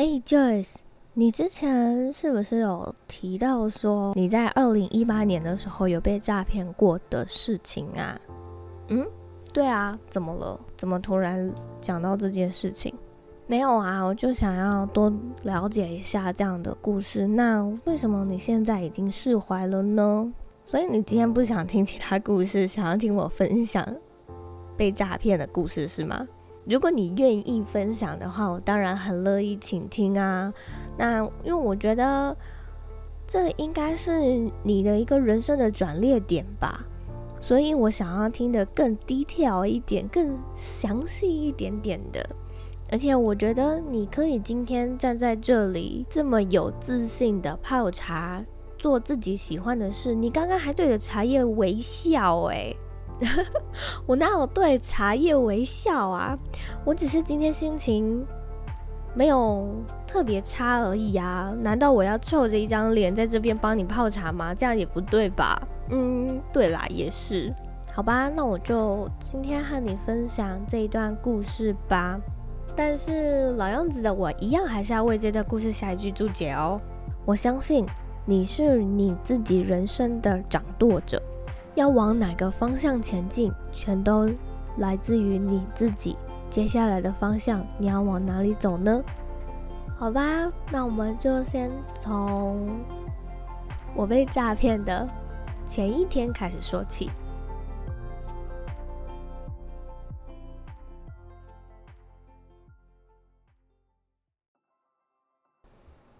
哎，Joyce，你之前是不是有提到说你在二零一八年的时候有被诈骗过的事情啊？嗯，对啊，怎么了？怎么突然讲到这件事情？没有啊，我就想要多了解一下这样的故事。那为什么你现在已经释怀了呢？所以你今天不想听其他故事，想要听我分享被诈骗的故事是吗？如果你愿意分享的话，我当然很乐意倾听啊。那因为我觉得这应该是你的一个人生的转捩点吧，所以我想要听得更 detail 一点、更详细一点点的。而且我觉得你可以今天站在这里这么有自信的泡茶，做自己喜欢的事。你刚刚还对着茶叶微笑欸。我哪有对茶叶微笑啊？我只是今天心情没有特别差而已啊！难道我要臭着一张脸在这边帮你泡茶吗？这样也不对吧？嗯，对啦，也是。好吧，那我就今天和你分享这一段故事吧。但是老样子的，我一样还是要为这段故事下一句注解哦。我相信你是你自己人生的掌舵者。要往哪个方向前进，全都来自于你自己。接下来的方向，你要往哪里走呢？好吧，那我们就先从我被诈骗的前一天开始说起。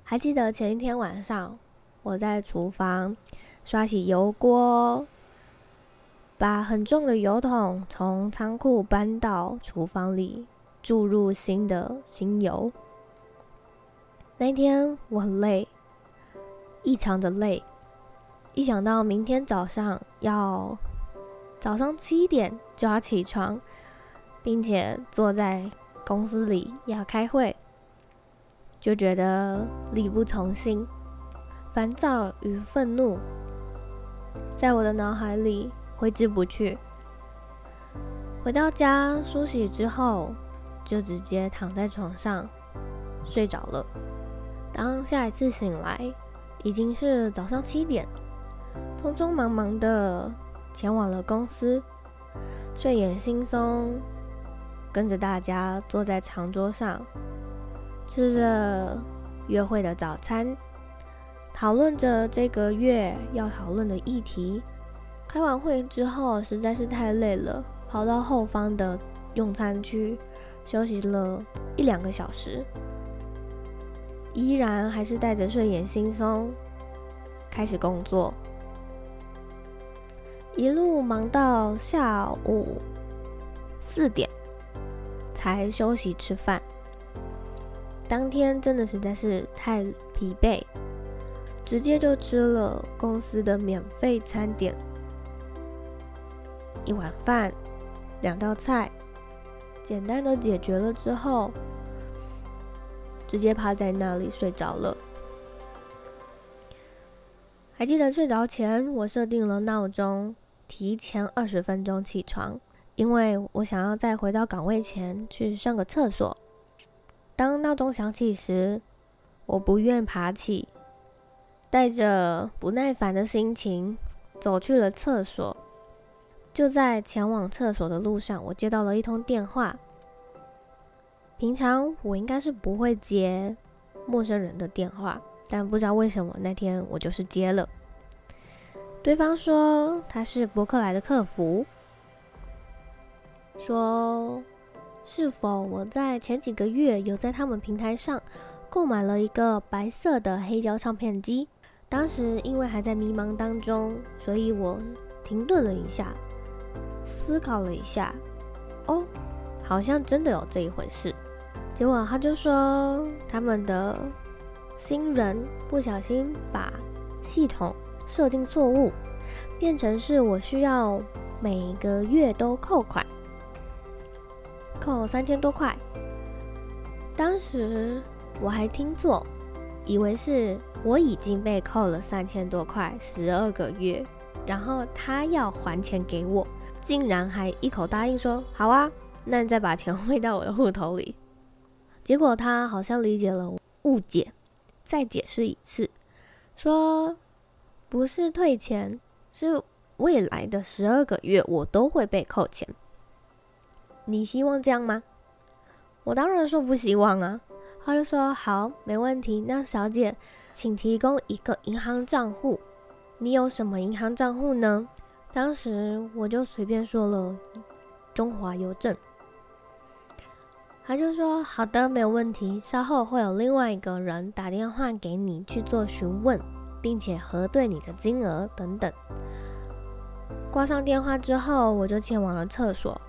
还记得前一天晚上，我在厨房刷洗油锅。把很重的油桶从仓库搬到厨房里，注入新的新油。那天我很累，异常的累。一想到明天早上要早上七点就要起床，并且坐在公司里要开会，就觉得力不从心，烦躁与愤怒在我的脑海里。挥之不去。回到家梳洗之后，就直接躺在床上睡着了。当下一次醒来，已经是早上七点，匆匆忙忙的前往了公司，睡眼惺忪，跟着大家坐在长桌上，吃着约会的早餐，讨论着这个月要讨论的议题。开完会之后实在是太累了，跑到后方的用餐区休息了一两个小时，依然还是带着睡眼惺忪开始工作，一路忙到下午四点才休息吃饭。当天真的实在是太疲惫，直接就吃了公司的免费餐点。一碗饭，两道菜，简单的解决了之后，直接趴在那里睡着了。还记得睡着前，我设定了闹钟，提前二十分钟起床，因为我想要在回到岗位前去上个厕所。当闹钟响起时，我不愿爬起，带着不耐烦的心情走去了厕所。就在前往厕所的路上，我接到了一通电话。平常我应该是不会接陌生人的电话，但不知道为什么那天我就是接了。对方说他是博客来的客服，说是否我在前几个月有在他们平台上购买了一个白色的黑胶唱片机。当时因为还在迷茫当中，所以我停顿了一下。思考了一下，哦，好像真的有这一回事。结果他就说，他们的新人不小心把系统设定错误，变成是我需要每个月都扣款，扣三千多块。当时我还听错，以为是我已经被扣了三千多块，十二个月，然后他要还钱给我。竟然还一口答应说好啊，那你再把钱汇到我的户头里。结果他好像理解了误解，再解释一次，说不是退钱，是未来的十二个月我都会被扣钱。你希望这样吗？我当然说不希望啊。他就说好，没问题。那小姐，请提供一个银行账户。你有什么银行账户呢？当时我就随便说了中华邮政。他就说好的，没有问题。稍后会有另外一个人打电话给你去做询问，并且核对你的金额等等。挂上电话之后，我就前往了厕所。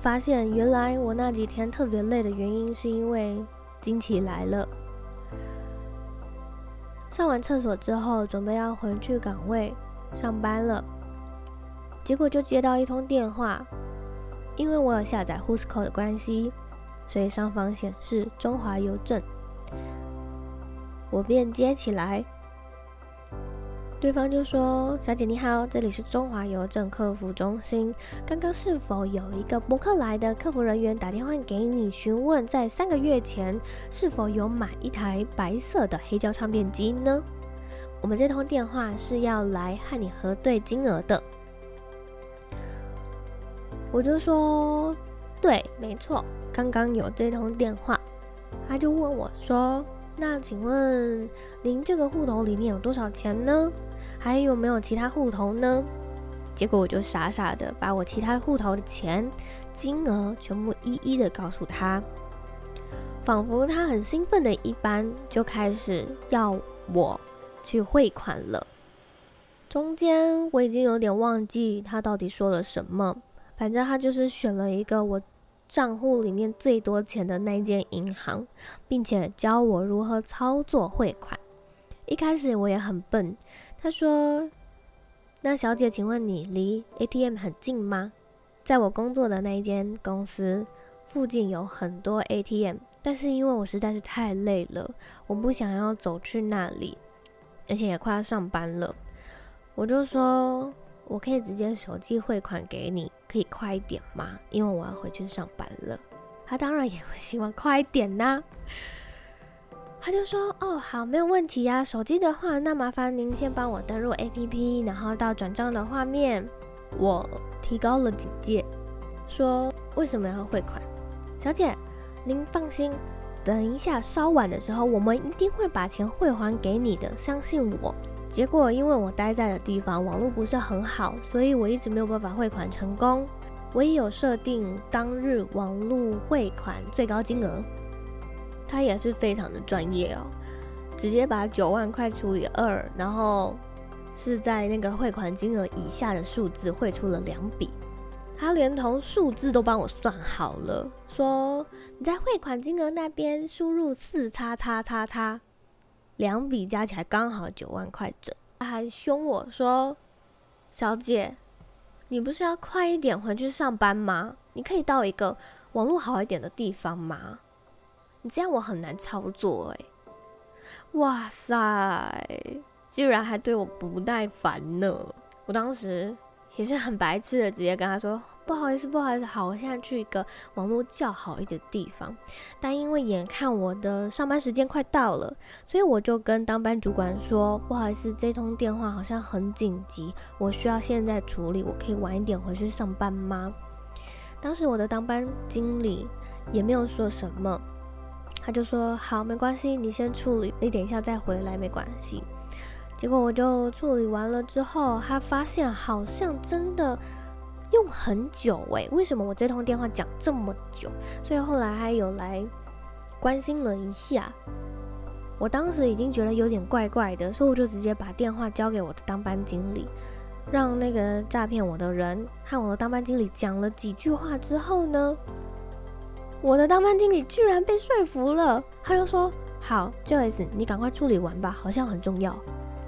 发现原来我那几天特别累的原因是因为经期来了。上完厕所之后，准备要回去岗位上班了，结果就接到一通电话。因为我有下载 Whoscall 的关系，所以上方显示中华邮政，我便接起来。对方就说：“小姐你好，这里是中华邮政客服中心。刚刚是否有一个博客来的客服人员打电话给你，询问在三个月前是否有买一台白色的黑胶唱片机呢？我们这通电话是要来和你核对金额的。”我就说：“对，没错，刚刚有这通电话。”他就问我说：“那请问您这个户头里面有多少钱呢？”还有没有其他户头呢？结果我就傻傻的把我其他户头的钱金额全部一一的告诉他，仿佛他很兴奋的一般，就开始要我去汇款了。中间我已经有点忘记他到底说了什么，反正他就是选了一个我账户里面最多钱的那间银行，并且教我如何操作汇款。一开始我也很笨。他说：“那小姐，请问你离 ATM 很近吗？在我工作的那一间公司附近有很多 ATM，但是因为我实在是太累了，我不想要走去那里，而且也快要上班了。我就说，我可以直接手机汇款给你，可以快一点吗？因为我要回去上班了。他当然也会希望快一点呐、”他就说：“哦，好，没有问题呀。手机的话，那麻烦您先帮我登录 APP，然后到转账的画面。”我提高了警戒，说：“为什么要汇款？小姐，您放心，等一下稍晚的时候，我们一定会把钱汇还给你的，相信我。”结果因为我待在的地方网络不是很好，所以我一直没有办法汇款成功。我也有设定当日网络汇款最高金额。他也是非常的专业哦，直接把九万块除以二，然后是在那个汇款金额以下的数字汇出了两笔，他连同数字都帮我算好了，说你在汇款金额那边输入四叉叉叉叉，两笔加起来刚好九万块整。他还凶我说：“小姐，你不是要快一点回去上班吗？你可以到一个网络好一点的地方吗？”你这样我很难操作哎！哇塞，居然还对我不耐烦呢！我当时也是很白痴的，直接跟他说：“不好意思，不好意思，好，我现在去一个网络较好一点的地方。”但因为眼看我的上班时间快到了，所以我就跟当班主管说：“不好意思，这通电话好像很紧急，我需要现在处理，我可以晚一点回去上班吗？”当时我的当班经理也没有说什么。他就说好，没关系，你先处理，你等一下再回来，没关系。结果我就处理完了之后，他发现好像真的用很久诶，为什么我这通电话讲这么久？所以后来还有来关心了一下。我当时已经觉得有点怪怪的，所以我就直接把电话交给我的当班经理，让那个诈骗我的人和我的当班经理讲了几句话之后呢，我的当班经理居然被说服了，他就说：“好，Joyce，你赶快处理完吧，好像很重要。”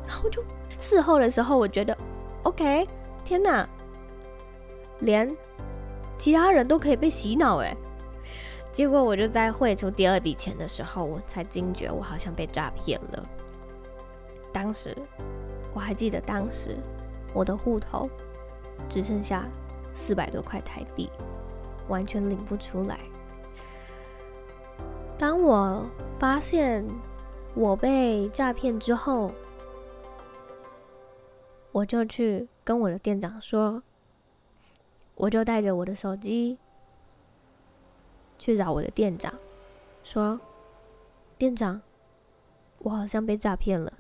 然后就事后的时候，我觉得，OK，天哪，连其他人都可以被洗脑诶。结果我就在汇出第二笔钱的时候，我才惊觉我好像被诈骗了。当时我还记得，当时我的户头只剩下四百多块台币，完全领不出来。当我发现我被诈骗之后，我就去跟我的店长说，我就带着我的手机去找我的店长，说：“店长，我好像被诈骗了。”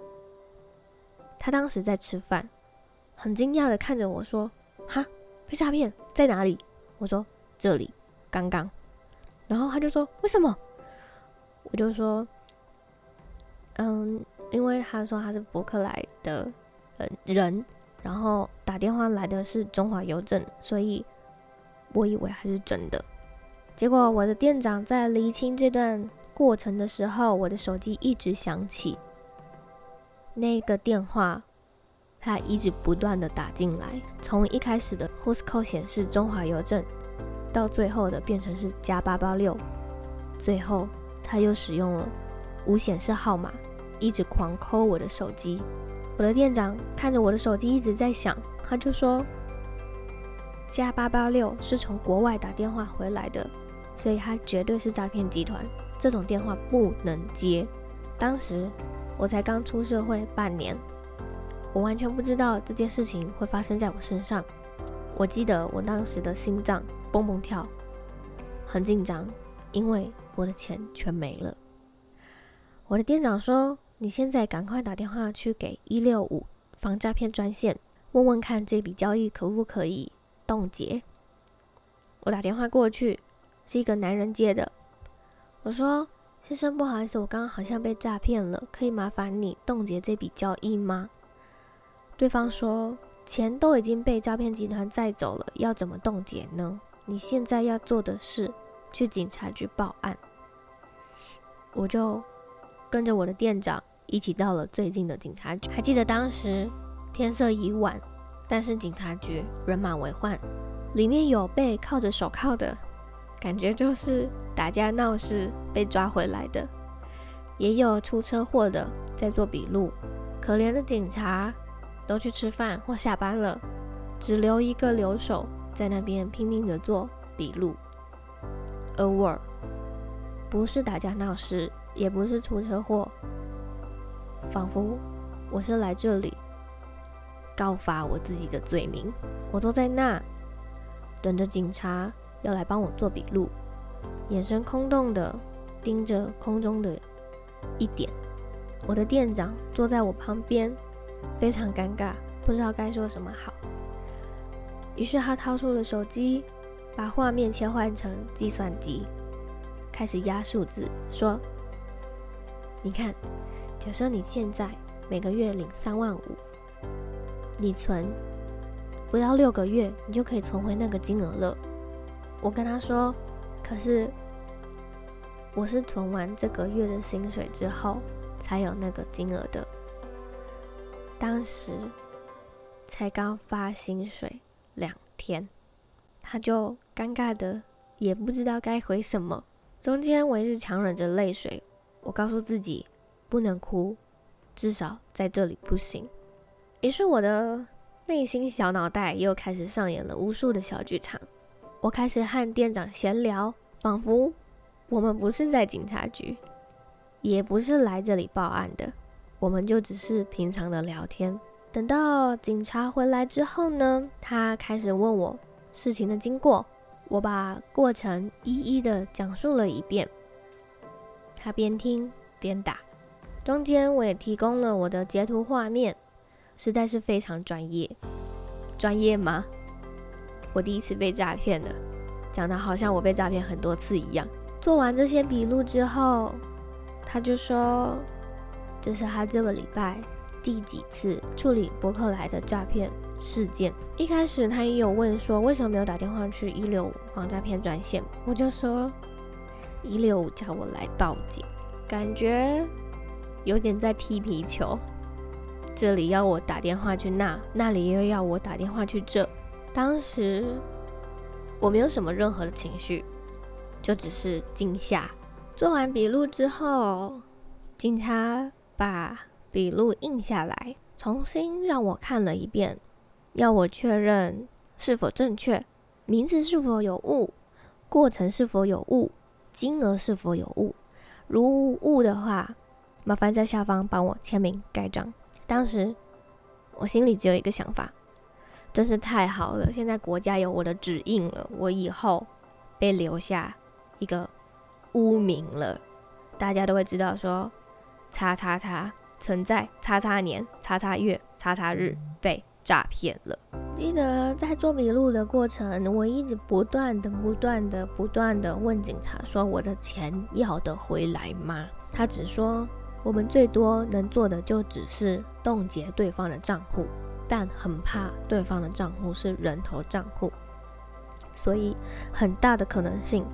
他当时在吃饭，很惊讶的看着我说：“哈，被诈骗在哪里？”我说：“这里，刚刚。”然后他就说：“为什么？”我就说：“嗯，因为他说他是伯克莱的人，然后打电话来的是中华邮政，所以我以为还是真的。结果我的店长在厘清这段过程的时候，我的手机一直响起，那个电话他一直不断的打进来，从一开始的 Who's Call 显示中华邮政，到最后的变成是加八八六，最后。他又使用了无显示号码，一直狂扣我的手机。我的店长看着我的手机一直在响，他就说：“加八八六是从国外打电话回来的，所以他绝对是诈骗集团，这种电话不能接。”当时我才刚出社会半年，我完全不知道这件事情会发生在我身上。我记得我当时的心脏蹦蹦跳，很紧张，因为。我的钱全没了。我的店长说：“你现在赶快打电话去给一六五防诈骗专线，问问看这笔交易可不可以冻结。”我打电话过去，是一个男人接的。我说：“先生，不好意思，我刚刚好像被诈骗了，可以麻烦你冻结这笔交易吗？”对方说：“钱都已经被诈骗集团载走了，要怎么冻结呢？你现在要做的是。”去警察局报案，我就跟着我的店长一起到了最近的警察局。还记得当时天色已晚，但是警察局人满为患，里面有被铐着手铐的，感觉就是打架闹事被抓回来的，也有出车祸的在做笔录。可怜的警察都去吃饭或下班了，只留一个留守在那边拼命的做笔录。而我不是打架闹事，也不是出车祸，仿佛我是来这里告发我自己的罪名。我坐在那，等着警察要来帮我做笔录，眼神空洞的盯着空中的一点。我的店长坐在我旁边，非常尴尬，不知道该说什么好。于是他掏出了手机。把画面切换成计算机，开始压数字，说：“你看，假设你现在每个月领三万五，你存不到六个月，你就可以存回那个金额了。”我跟他说：“可是我是存完这个月的薪水之后才有那个金额的，当时才刚发薪水两天。”他就尴尬的也不知道该回什么，中间我一直强忍着泪水，我告诉自己不能哭，至少在这里不行。于是我的内心小脑袋又开始上演了无数的小剧场，我开始和店长闲聊，仿佛我们不是在警察局，也不是来这里报案的，我们就只是平常的聊天。等到警察回来之后呢，他开始问我。事情的经过，我把过程一一的讲述了一遍。他边听边打，中间我也提供了我的截图画面，实在是非常专业。专业吗？我第一次被诈骗了，讲的好像我被诈骗很多次一样。做完这些笔录之后，他就说，这是他这个礼拜第几次处理博客来的诈骗事件。一开始他也有问说，为什么没有打电话去一六五防诈骗专线？我就说一六五叫我来报警，感觉有点在踢皮球。这里要我打电话去那，那里又要我打电话去这。当时我没有什么任何的情绪，就只是惊吓。做完笔录之后，警察把笔录印下来，重新让我看了一遍，要我确认是否正确，名字是否有误，过程是否有误，金额是否有误，如误的话，麻烦在下方帮我签名盖章。当时我心里只有一个想法，真是太好了，现在国家有我的指印了，我以后被留下一个污名了，大家都会知道说，叉叉叉曾在叉叉年叉叉月叉叉日被诈骗了。记得在做笔录的过程，我一直不断的、不断的、不断的问警察说：“我的钱要得回来吗？”他只说。我们最多能做的就只是冻结对方的账户，但很怕对方的账户是人头账户，所以很大的可能性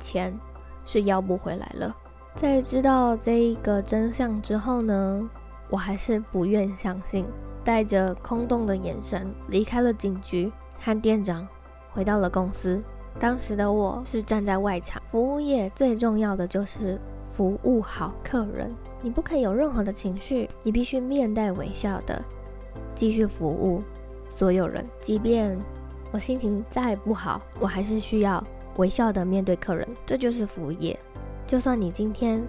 钱是要不回来了。在知道这一个真相之后呢，我还是不愿相信，带着空洞的眼神离开了警局，和店长回到了公司。当时的我是站在外场，服务业最重要的就是服务好客人。你不可以有任何的情绪，你必须面带微笑的继续服务所有人。即便我心情再不好，我还是需要微笑的面对客人。这就是服务业。就算你今天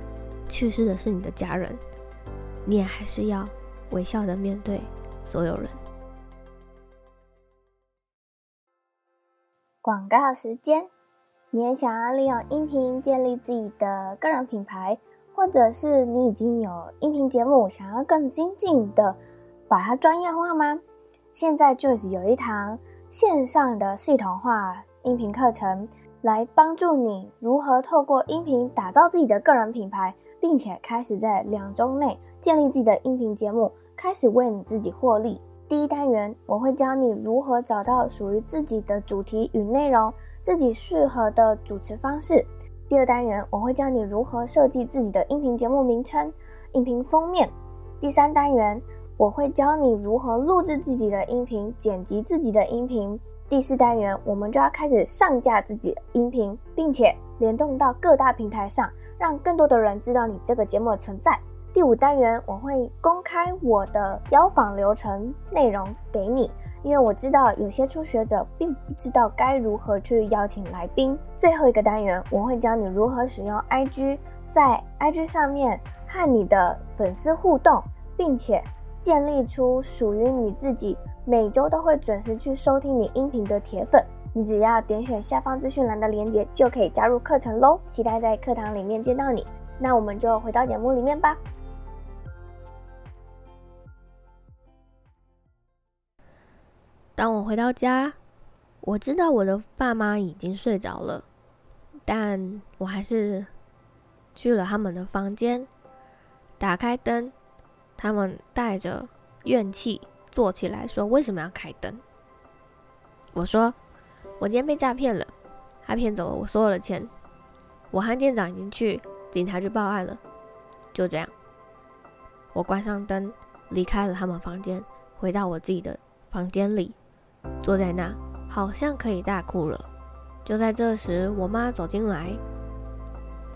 去世的是你的家人，你也还是要微笑的面对所有人。广告时间，你也想要利用音频建立自己的个人品牌？或者是你已经有音频节目，想要更精进的把它专业化吗？现在 Joyce 有一堂线上的系统化音频课程，来帮助你如何透过音频打造自己的个人品牌，并且开始在两周内建立自己的音频节目，开始为你自己获利。第一单元，我会教你如何找到属于自己的主题与内容，自己适合的主持方式。第二单元，我会教你如何设计自己的音频节目名称、音频封面。第三单元，我会教你如何录制自己的音频、剪辑自己的音频。第四单元，我们就要开始上架自己的音频，并且联动到各大平台上，让更多的人知道你这个节目的存在。第五单元，我会公开我的邀访流程内容给你，因为我知道有些初学者并不知道该如何去邀请来宾。最后一个单元，我会教你如何使用 IG，在 IG 上面和你的粉丝互动，并且建立出属于你自己每周都会准时去收听你音频的铁粉。你只要点选下方资讯栏的链接，就可以加入课程喽。期待在课堂里面见到你。那我们就回到节目里面吧。当我回到家，我知道我的爸妈已经睡着了，但我还是去了他们的房间，打开灯，他们带着怨气坐起来说：“为什么要开灯？”我说：“我今天被诈骗了，他骗走了我所有的钱，我和店长已经去警察局报案了。”就这样，我关上灯，离开了他们房间，回到我自己的房间里。坐在那，好像可以大哭了。就在这时，我妈走进来，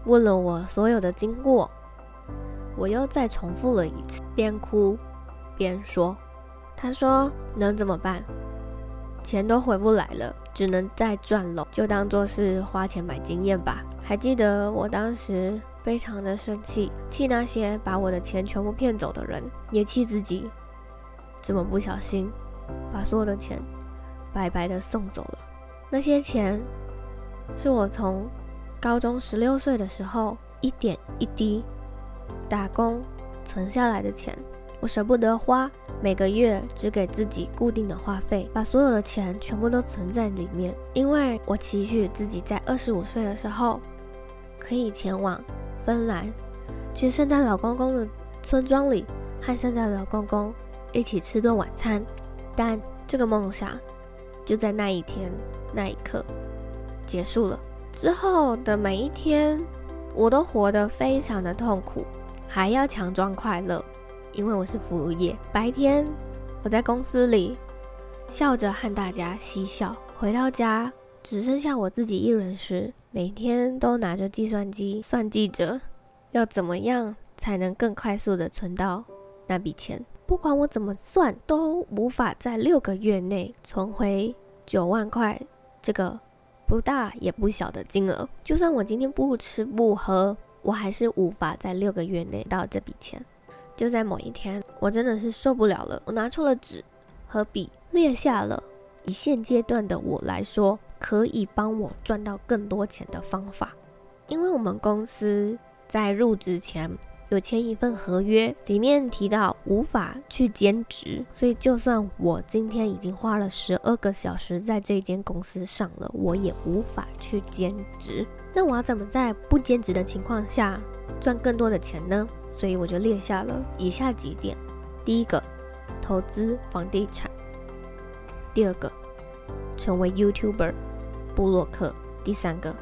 问了我所有的经过。我又再重复了一次，边哭边说：“她说能怎么办？钱都回不来了，只能再赚喽，就当做是花钱买经验吧。”还记得我当时非常的生气，气那些把我的钱全部骗走的人，也气自己这么不小心把所有的钱。白白的送走了，那些钱是我从高中十六岁的时候一点一滴打工存下来的钱，我舍不得花，每个月只给自己固定的话费，把所有的钱全部都存在里面，因为我期许自己在二十五岁的时候可以前往芬兰，去圣诞老公公的村庄里和圣诞老公公一起吃顿晚餐，但这个梦想。就在那一天那一刻结束了。之后的每一天，我都活得非常的痛苦，还要强装快乐，因为我是服务业。白天我在公司里笑着和大家嬉笑，回到家只剩下我自己一人时，每天都拿着计算机算计着要怎么样才能更快速的存到那笔钱。不管我怎么算，都无法在六个月内存回九万块这个不大也不小的金额。就算我今天不吃不喝，我还是无法在六个月内到这笔钱。就在某一天，我真的是受不了了，我拿出了纸和笔，列下了以现阶段的我来说，可以帮我赚到更多钱的方法。因为我们公司在入职前有签一份合约，里面提到无法去兼职，所以就算我今天已经花了十二个小时在这间公司上了，我也无法去兼职。那我要怎么在不兼职的情况下赚更多的钱呢？所以我就列下了以下几点：第一个，投资房地产；第二个，成为 YouTuber 布洛克；第三个，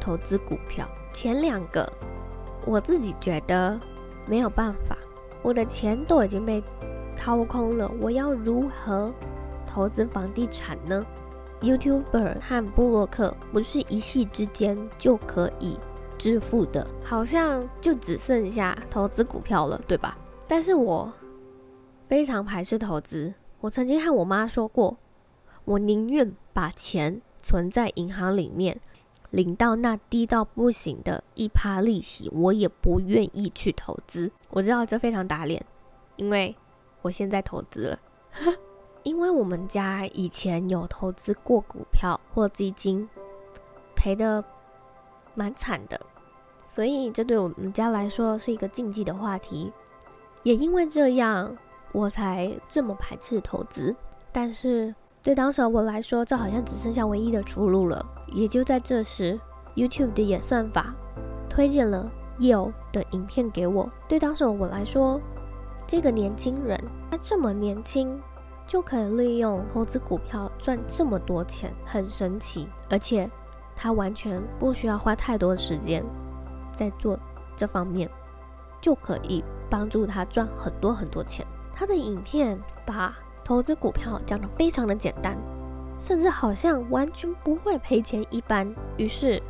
投资股票。前两个我自己觉得没有办法，我的钱都已经被掏空了，我要如何投资房地产呢？YouTuber 和布洛克不是一夕之间就可以。致富的，好像就只剩下投资股票了，对吧？但是我非常排斥投资。我曾经和我妈说过，我宁愿把钱存在银行里面，领到那低到不行的一趴利息，我也不愿意去投资。我知道这非常打脸，因为我现在投资了，因为我们家以前有投资过股票或基金，赔的。蛮惨的，所以这对我们家来说是一个禁忌的话题。也因为这样，我才这么排斥投资。但是对当时我来说，这好像只剩下唯一的出路了。也就在这时，YouTube 的演算法推荐了 Yale 的影片给我。对当时我来说，这个年轻人他这么年轻，就可以利用投资股票赚这么多钱，很神奇，而且。他完全不需要花太多的时间在做这方面，就可以帮助他赚很多很多钱。他的影片把投资股票讲得非常的简单，甚至好像完全不会赔钱一般。于是，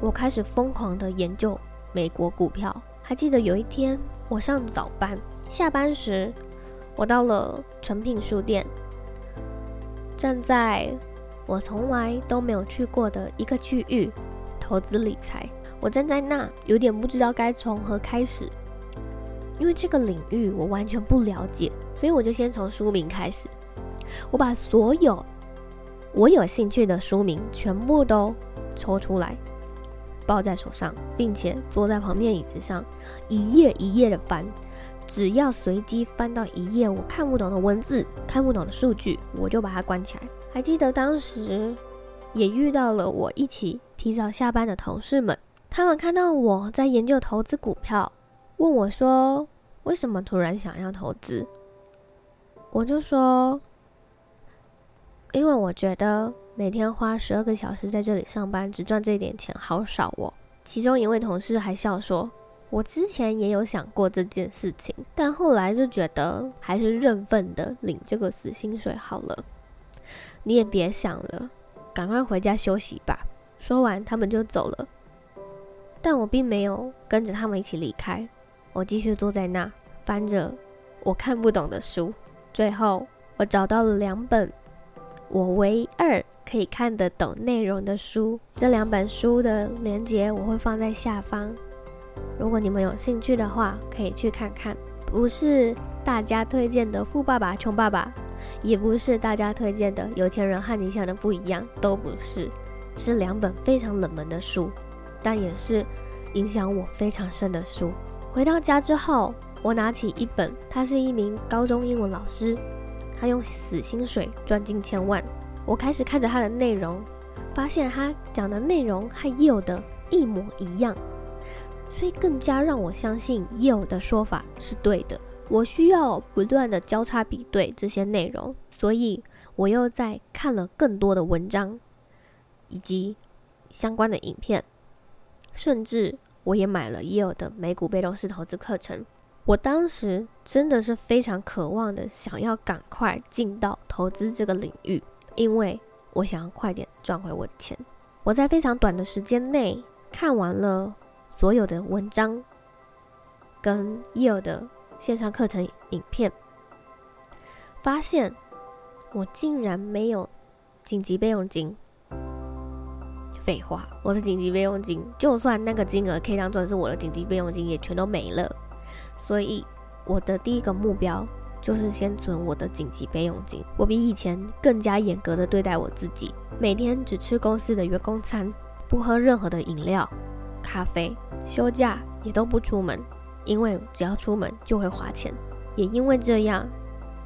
我开始疯狂的研究美国股票。还记得有一天我上早班，下班时我到了诚品书店，站在。我从来都没有去过的一个区域，投资理财。我站在那，有点不知道该从何开始，因为这个领域我完全不了解，所以我就先从书名开始。我把所有我有兴趣的书名全部都抽出来，抱在手上，并且坐在旁边椅子上，一页一页的翻。只要随机翻到一页我看不懂的文字、看不懂的数据，我就把它关起来。还记得当时也遇到了我一起提早下班的同事们，他们看到我在研究投资股票，问我说：“为什么突然想要投资？”我就说：“因为我觉得每天花十二个小时在这里上班，只赚这点钱，好少哦。”其中一位同事还笑说：“我之前也有想过这件事情，但后来就觉得还是认份的领这个死薪水好了。”你也别想了，赶快回家休息吧。说完，他们就走了。但我并没有跟着他们一起离开，我继续坐在那，翻着我看不懂的书。最后，我找到了两本我唯二可以看得懂内容的书。这两本书的连结我会放在下方，如果你们有兴趣的话，可以去看看。不是大家推荐的《富爸爸穷爸爸》。也不是大家推荐的有钱人和你想的不一样，都不是，是两本非常冷门的书，但也是影响我非常深的书。回到家之后，我拿起一本，他是一名高中英文老师，他用死薪水赚进千万。我开始看着他的内容，发现他讲的内容和 y o 的一模一样，所以更加让我相信 y o 的说法是对的。我需要不断的交叉比对这些内容，所以我又在看了更多的文章以及相关的影片，甚至我也买了 Yale 的美股被动式投资课程。我当时真的是非常渴望的，想要赶快进到投资这个领域，因为我想要快点赚回我的钱。我在非常短的时间内看完了所有的文章跟 Yale 的。线上课程影片，发现我竟然没有紧急备用金，废话，我的紧急备用金，就算那个金额可以当做是我的紧急备用金，也全都没了。所以我的第一个目标就是先存我的紧急备用金。我比以前更加严格的对待我自己，每天只吃公司的员工餐，不喝任何的饮料、咖啡，休假也都不出门，因为只要出门就会花钱。也因为这样，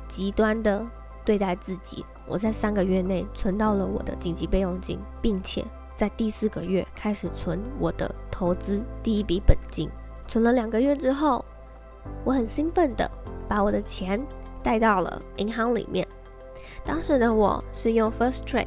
极端的对待自己。我在三个月内存到了我的紧急备用金，并且在第四个月开始存我的投资第一笔本金。存了两个月之后，我很兴奋地把我的钱带到了银行里面。当时的我是用 First Trade，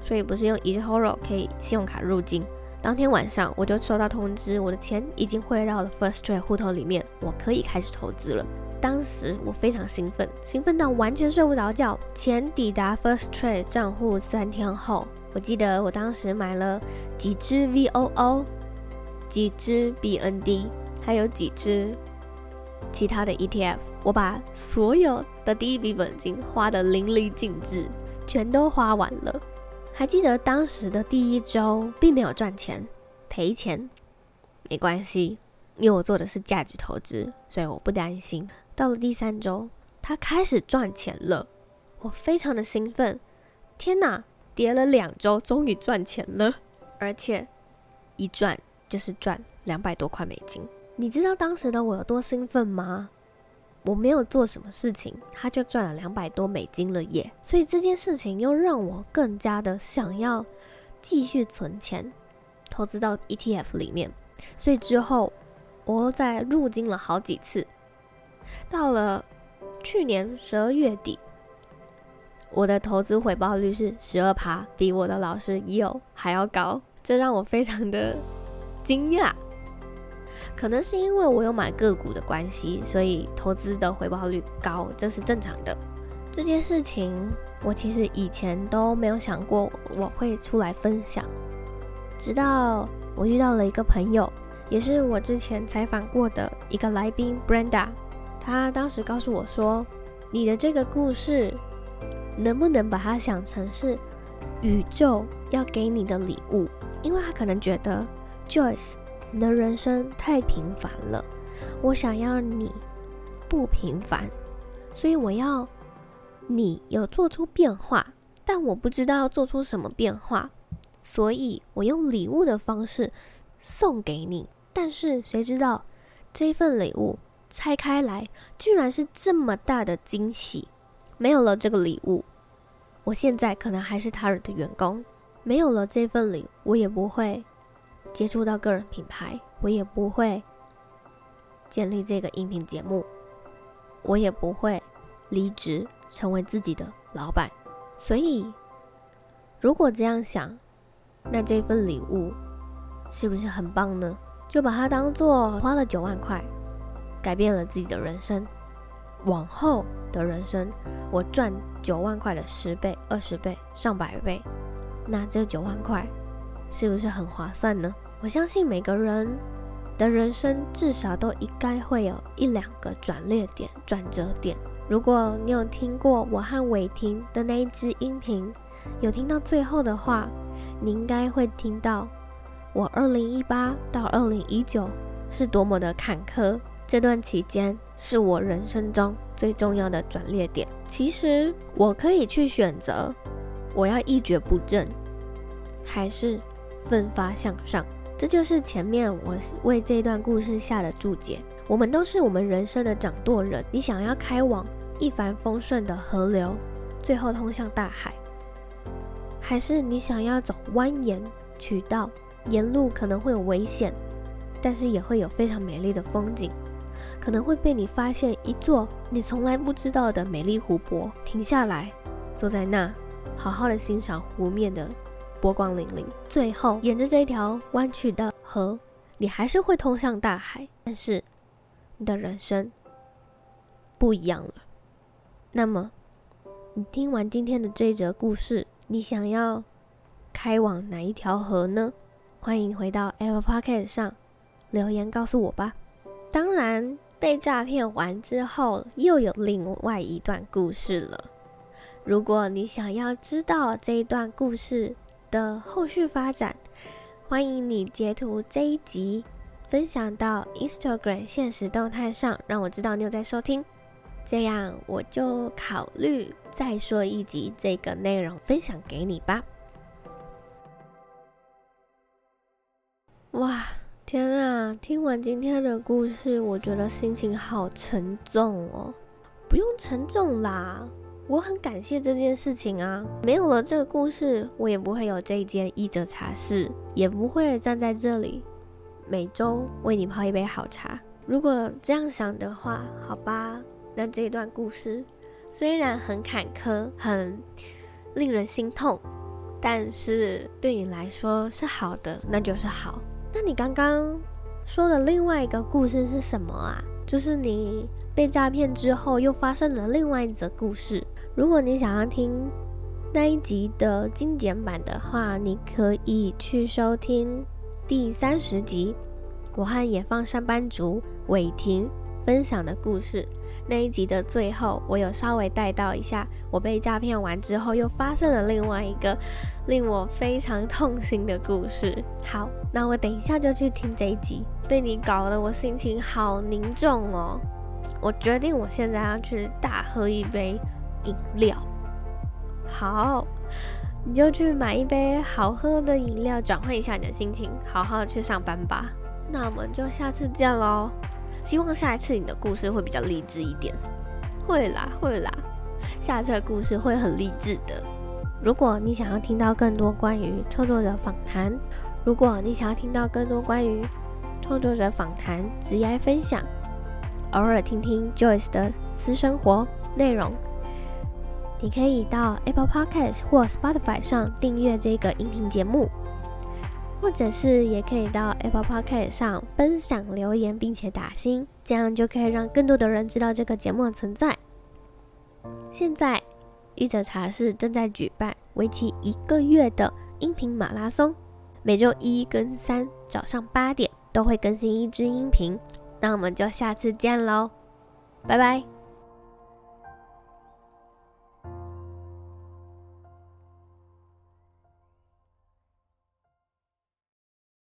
所以不是用 eToro 可以信用卡入金。当天晚上我就收到通知，我的钱已经汇到了 First Trade 户头里面，我可以开始投资了。当时我非常兴奋，兴奋到完全睡不着觉。钱抵达 First Trade 账户三天后，我记得我当时买了几只 VOO，几只 BND，还有几只其他的 ETF。我把所有的第一笔本金花得淋漓尽致，全都花完了。还记得当时的第一周并没有赚钱，赔钱没关系，因为我做的是价值投资，所以我不担心。到了第三周，他开始赚钱了，我非常的兴奋。天哪，跌了两周，终于赚钱了，而且一赚就是赚两百多块美金。你知道当时的我有多兴奋吗？我没有做什么事情，他就赚了两百多美金了耶！所以这件事情又让我更加的想要继续存钱，投资到 ETF 里面。所以之后我又再入金了好几次。到了去年十二月底，我的投资回报率是十二趴，比我的老师 Yo 还要高，这让我非常的惊讶。可能是因为我有买个股的关系，所以投资的回报率高，这是正常的。这件事情我其实以前都没有想过我会出来分享，直到我遇到了一个朋友，也是我之前采访过的一个来宾 Brenda。他当时告诉我说：“你的这个故事，能不能把它想成是宇宙要给你的礼物？因为他可能觉得 Joyce，你的人生太平凡了，我想要你不平凡，所以我要你有做出变化，但我不知道做出什么变化，所以我用礼物的方式送给你。但是谁知道这份礼物？”拆开来，居然是这么大的惊喜！没有了这个礼物，我现在可能还是他人的员工；没有了这份礼，我也不会接触到个人品牌，我也不会建立这个音频节目，我也不会离职成为自己的老板。所以，如果这样想，那这份礼物是不是很棒呢？就把它当做花了九万块。改变了自己的人生，往后的人生，我赚九万块的十倍、二十倍、上百倍，那这九万块是不是很划算呢？我相信每个人的人生至少都应该会有一两个转捩点、转折点。如果你有听过我和伟霆的那一支音频，有听到最后的话，你应该会听到我二零一八到二零一九是多么的坎坷。这段期间是我人生中最重要的转捩点。其实我可以去选择，我要一蹶不振，还是奋发向上。这就是前面我为这段故事下的注解。我们都是我们人生的掌舵人。你想要开往一帆风顺的河流，最后通向大海，还是你想要走蜿蜒渠道，沿路可能会有危险，但是也会有非常美丽的风景。可能会被你发现一座你从来不知道的美丽湖泊，停下来，坐在那，好好的欣赏湖面的波光粼粼。最后，沿着这条弯曲的河，你还是会通向大海，但是你的人生不一样了。那么，你听完今天的这一则故事，你想要开往哪一条河呢？欢迎回到 Apple Podcast 上留言告诉我吧。当然，被诈骗完之后，又有另外一段故事了。如果你想要知道这一段故事的后续发展，欢迎你截图这一集分享到 Instagram 现实动态上，让我知道你有在收听，这样我就考虑再说一集这个内容分享给你吧。哇，天啊！听完今天的故事，我觉得心情好沉重哦。不用沉重啦，我很感谢这件事情啊。没有了这个故事，我也不会有这一间一则茶室，也不会站在这里每周为你泡一杯好茶。如果这样想的话，好吧，那这一段故事虽然很坎坷，很令人心痛，但是对你来说是好的，那就是好。那你刚刚说的另外一个故事是什么啊？就是你被诈骗之后又发生了另外一则故事。如果你想要听那一集的精简版的话，你可以去收听第三十集，我和野放上班族伟霆分享的故事。那一集的最后，我有稍微带到一下，我被诈骗完之后又发生了另外一个令我非常痛心的故事。好，那我等一下就去听这一集。被你搞得我心情好凝重哦，我决定我现在要去大喝一杯饮料。好，你就去买一杯好喝的饮料，转换一下你的心情，好好的去上班吧。那我们就下次见喽。希望下一次你的故事会比较励志一点。会啦，会啦，下次的故事会很励志的。如果你想要听到更多关于创作者访谈，如果你想要听到更多关于创作者访谈、职业分享，偶尔听听 Joyce 的私生活内容，你可以到 Apple Podcast 或 Spotify 上订阅这个音频节目。或者是也可以到 Apple Podcast 上分享留言，并且打星，这样就可以让更多的人知道这个节目的存在。现在，一则茶室正在举办为期一个月的音频马拉松，每周一跟三早上八点都会更新一支音频。那我们就下次见喽，拜拜。